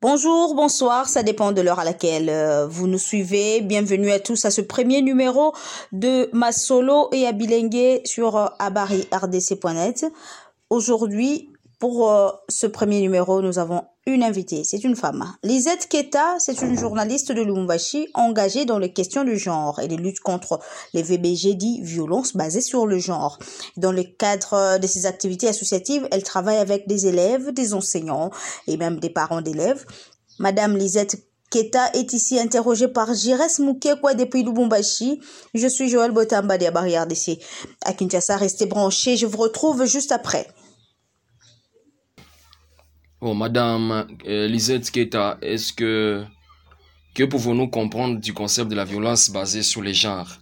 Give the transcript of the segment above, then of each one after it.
Bonjour, bonsoir, ça dépend de l'heure à laquelle euh, vous nous suivez. Bienvenue à tous à ce premier numéro de Masolo et Abilengue sur euh, abarirDC.net. Aujourd'hui, pour euh, ce premier numéro, nous avons une invitée. C'est une femme. Lisette Keta, c'est une journaliste de Lumumbashi engagée dans les questions du genre et les luttes contre les VBG dit violences basées sur le genre. Dans le cadre de ses activités associatives, elle travaille avec des élèves, des enseignants et même des parents d'élèves. Madame Lisette Keta est ici interrogée par Jires Moukekwa depuis Lubumbashi. Je suis Joël Botamba des Barrières d'ici à Kinshasa. Restez branchés, je vous retrouve juste après. Bon, Madame euh, Lisette Keta, est-ce que que pouvons-nous comprendre du concept de la violence basée sur les genres?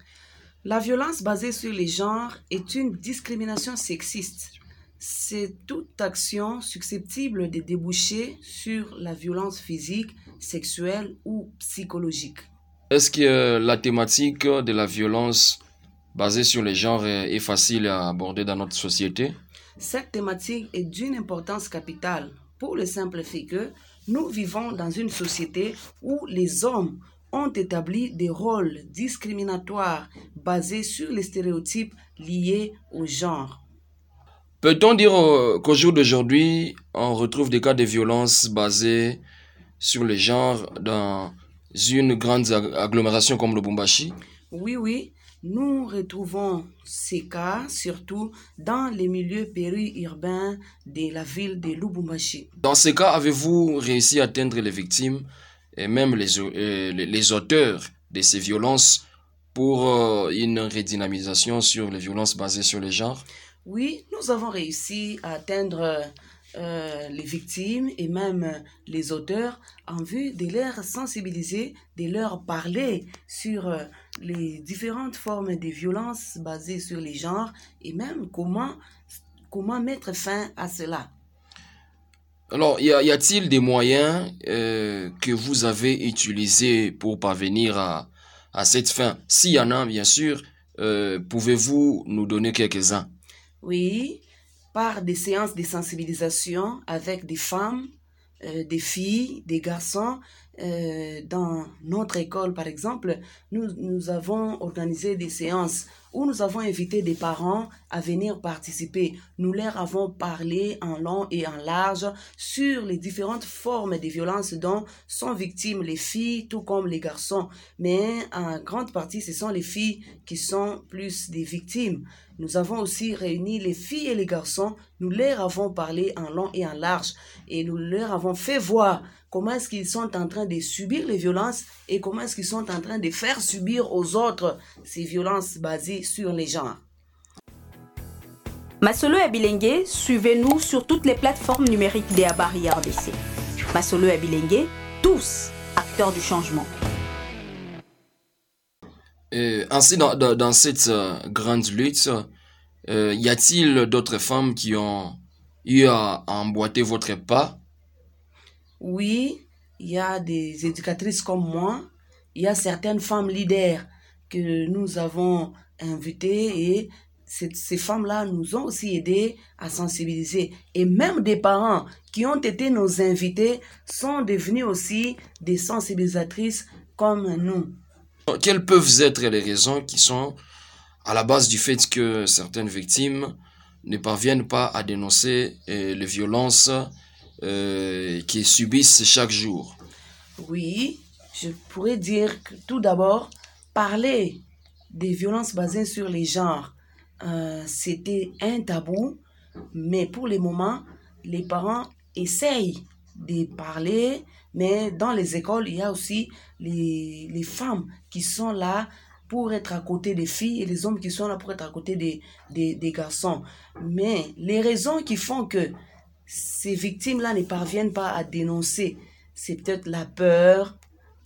La violence basée sur les genres est une discrimination sexiste. C'est toute action susceptible de déboucher sur la violence physique, sexuelle ou psychologique. Est-ce que la thématique de la violence basée sur les genres est facile à aborder dans notre société? Cette thématique est d'une importance capitale pour le simple fait que nous vivons dans une société où les hommes ont établi des rôles discriminatoires basés sur les stéréotypes liés au genre. Peut-on dire euh, qu'au jour d'aujourd'hui, on retrouve des cas de violence basés sur le genre dans une grande agglomération comme le Bumbashi Oui, oui, nous retrouvons ces cas surtout dans les milieux périurbains de la ville de Lubumbashi. Dans ces cas, avez-vous réussi à atteindre les victimes et même les, euh, les, auteurs de ces violences pour euh, une redynamisation sur les violences basées sur les genres? Oui, nous avons réussi à atteindre euh, les victimes et même les auteurs en vue de leur sensibiliser, de leur parler sur les différentes formes de violence basées sur les genres et même comment, comment mettre fin à cela. Alors, y a-t-il des moyens euh, que vous avez utilisés pour parvenir à, à cette fin? S'il y en a, bien sûr, pouvez-vous nous donner quelques-uns? Oui, par des séances de sensibilisation avec des femmes, euh, des filles, des garçons. Euh, dans notre école, par exemple, nous, nous avons organisé des séances où nous avons invité des parents à venir participer. Nous leur avons parlé en long et en large sur les différentes formes de violence dont sont victimes les filles, tout comme les garçons. Mais en grande partie, ce sont les filles qui sont plus des victimes. Nous avons aussi réuni les filles et les garçons. Nous leur avons parlé en long et en large et nous leur avons fait voir comment est-ce qu'ils sont en train de subir les violences et comment est-ce qu'ils sont en train de faire subir aux autres ces violences basées sur les genres. Masolo et Bilengue, suivez-nous sur toutes les plateformes numériques des Abari RDC. Masolo et Bilengue, tous acteurs du changement. Ainsi, dans, dans, cette euh, grande lutte, euh, y a-t-il d'autres femmes qui ont eu à, emboîter votre pas? Oui, il y a des éducatrices comme moi. Il y a certaines femmes leaders que nous avons invitées et ces femmes-là nous ont aussi aidés à sensibiliser. Et même des parents qui ont été nos invités sont devenus aussi des sensibilisatrices comme nous. Quelles peuvent être les raisons qui sont à la base du fait que certaines victimes ne parviennent pas à dénoncer euh, les violences euh, qu'ils subissent chaque jour? Oui, je pourrais dire que tout d'abord, parler des violences basées sur les genres, euh, c'était un tabou, mais pour le moment, les parents essayent de parler, mais dans les écoles, il y a aussi les, les femmes qui sont là pour être à côté des filles et les hommes qui sont là pour être à côté des, des, des garçons. Mais les raisons qui font que ces victimes-là ne parviennent pas à dénoncer, c'est peut-être la peur,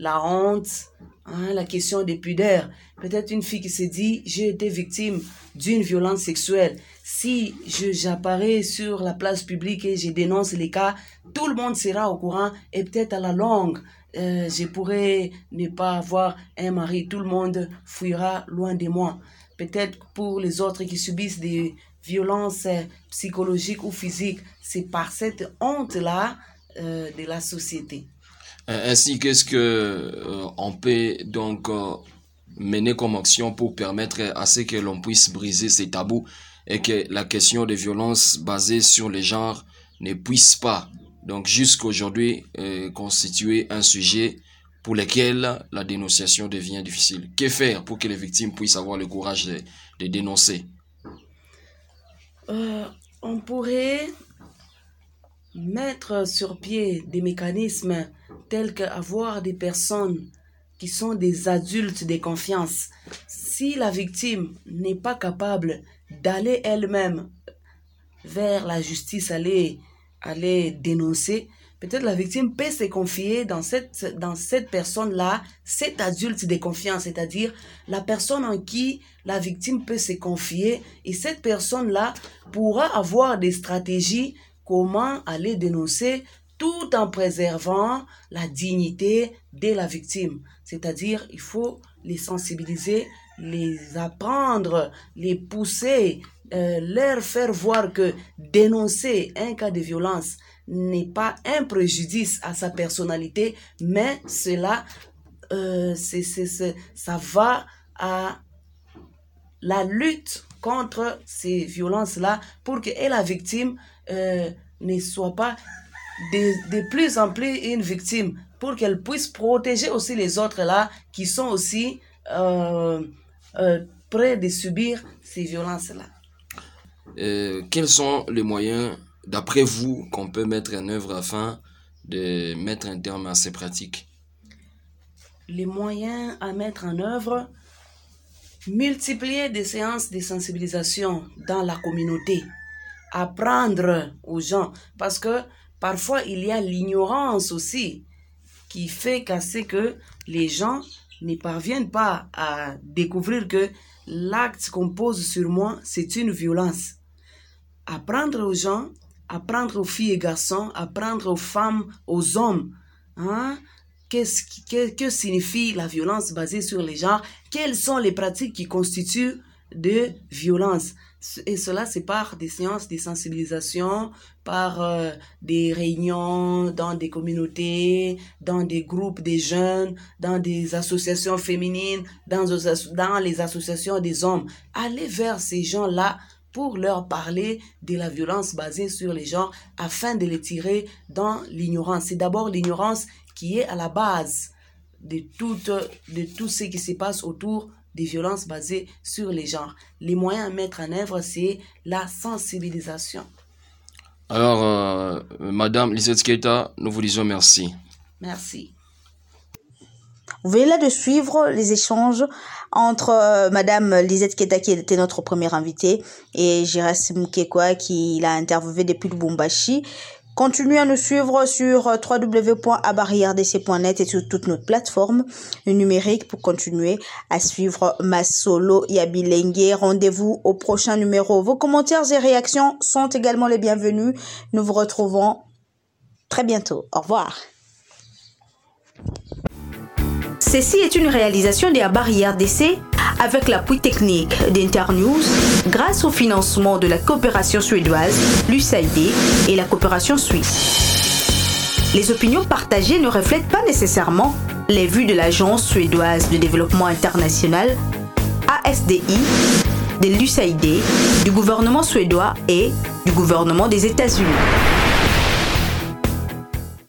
la honte, hein, la question des pudeurs. Peut-être une fille qui se dit, j'ai été victime d'une violence sexuelle. Si j'apparais sur la place publique et je dénonce les cas, tout le monde sera au courant et peut-être à la longue, euh, je pourrais ne pas avoir un mari. Tout le monde fuira loin de moi. Peut-être pour les autres qui subissent des violences psychologiques ou physiques, c'est par cette honte-là euh, de la société. Ainsi, qu'est-ce que on peut donc mener comme action pour permettre à ce que l'on puisse briser ces tabous et que la question des violences basées sur les genres ne puisse pas, donc jusqu'aujourd'hui, constituer un sujet pour lequel la dénonciation devient difficile. Que faire pour que les victimes puissent avoir le courage de, dénoncer? Euh, On pourrait mettre sur pied des mécanismes tels qu'avoir des personnes qui sont des adultes de confiance. Si la victime n'est pas capable d'aller elle-même vers la justice, aller, aller dénoncer, Peut-être la victime peut se confier dans cette, dans cette personne-là, cet adulte de confiance, c'est-à-dire la personne en qui la victime peut se confier et cette personne-là pourra avoir des stratégies comment aller dénoncer tout en préservant la dignité de la victime. C'est-à-dire, il faut les sensibiliser, les apprendre, les pousser, euh, leur faire voir que dénoncer un cas de violence n'est pas un préjudice à sa personnalité, mais cela, euh, va à la lutte contre ces violences-là pour que la victime euh, ne soit pas de, de plus en plus une victime, pour qu'elle puisse protéger aussi les autres là qui sont aussi euh, euh prêts de subir ces violences-là. Euh, quels sont les moyens d'après vous, qu'on peut mettre en œuvre afin de mettre un terme à ces pratiques? Les moyens à mettre en œuvre, multiplier des séances de sensibilisation dans la communauté, apprendre aux gens, parce que parfois il y a l'ignorance aussi qui fait casser que les gens ne parviennent pas à découvrir que l'acte qu'on pose sur moi, c'est une violence. Apprendre aux gens apprendre aux filles et garçons, apprendre aux femmes, aux hommes. Hein? Qu'est-ce que, que signifie la violence basée sur les genres? Quelles sont les pratiques qui constituent de violence et cela, c'est par des séances de sensibilisation, par euh, des réunions dans des communautés, dans des groupes de jeunes, dans des associations féminines, dans, dans les associations des hommes. Allez vers ces gens-là pour leur parler de la violence basée sur les genres afin de les tirer dans l'ignorance. C'est d'abord l'ignorance qui est à la base de tout, de tout ce qui se passe autour des violences basées sur les genres. Les moyens à mettre en œuvre, c'est la sensibilisation. Alors, euh, Madame Lisette Keita, nous vous disons merci. Merci. Vous venez là de suivre les échanges entre euh, Madame Lisette Keta qui était notre première invitée et Jires Mkekwa qui l'a interviewé depuis le Lubumbashi. Continuez à nous suivre sur euh, www.abarirdc.net et sur toutes nos plateformes numériques pour continuer à suivre ma solo Yabilengue. Rendez-vous au prochain numéro. Vos commentaires et réactions sont également les bienvenus. Nous vous retrouvons très bientôt. Au revoir. Ceci est une réalisation des barrière d'essai avec l'appui technique d'Internews grâce au financement de la coopération suédoise, l'USAID et la coopération suisse. Les opinions partagées ne reflètent pas nécessairement les vues de l'Agence suédoise de développement international, ASDI, de l'USAID, du gouvernement suédois et du gouvernement des États-Unis.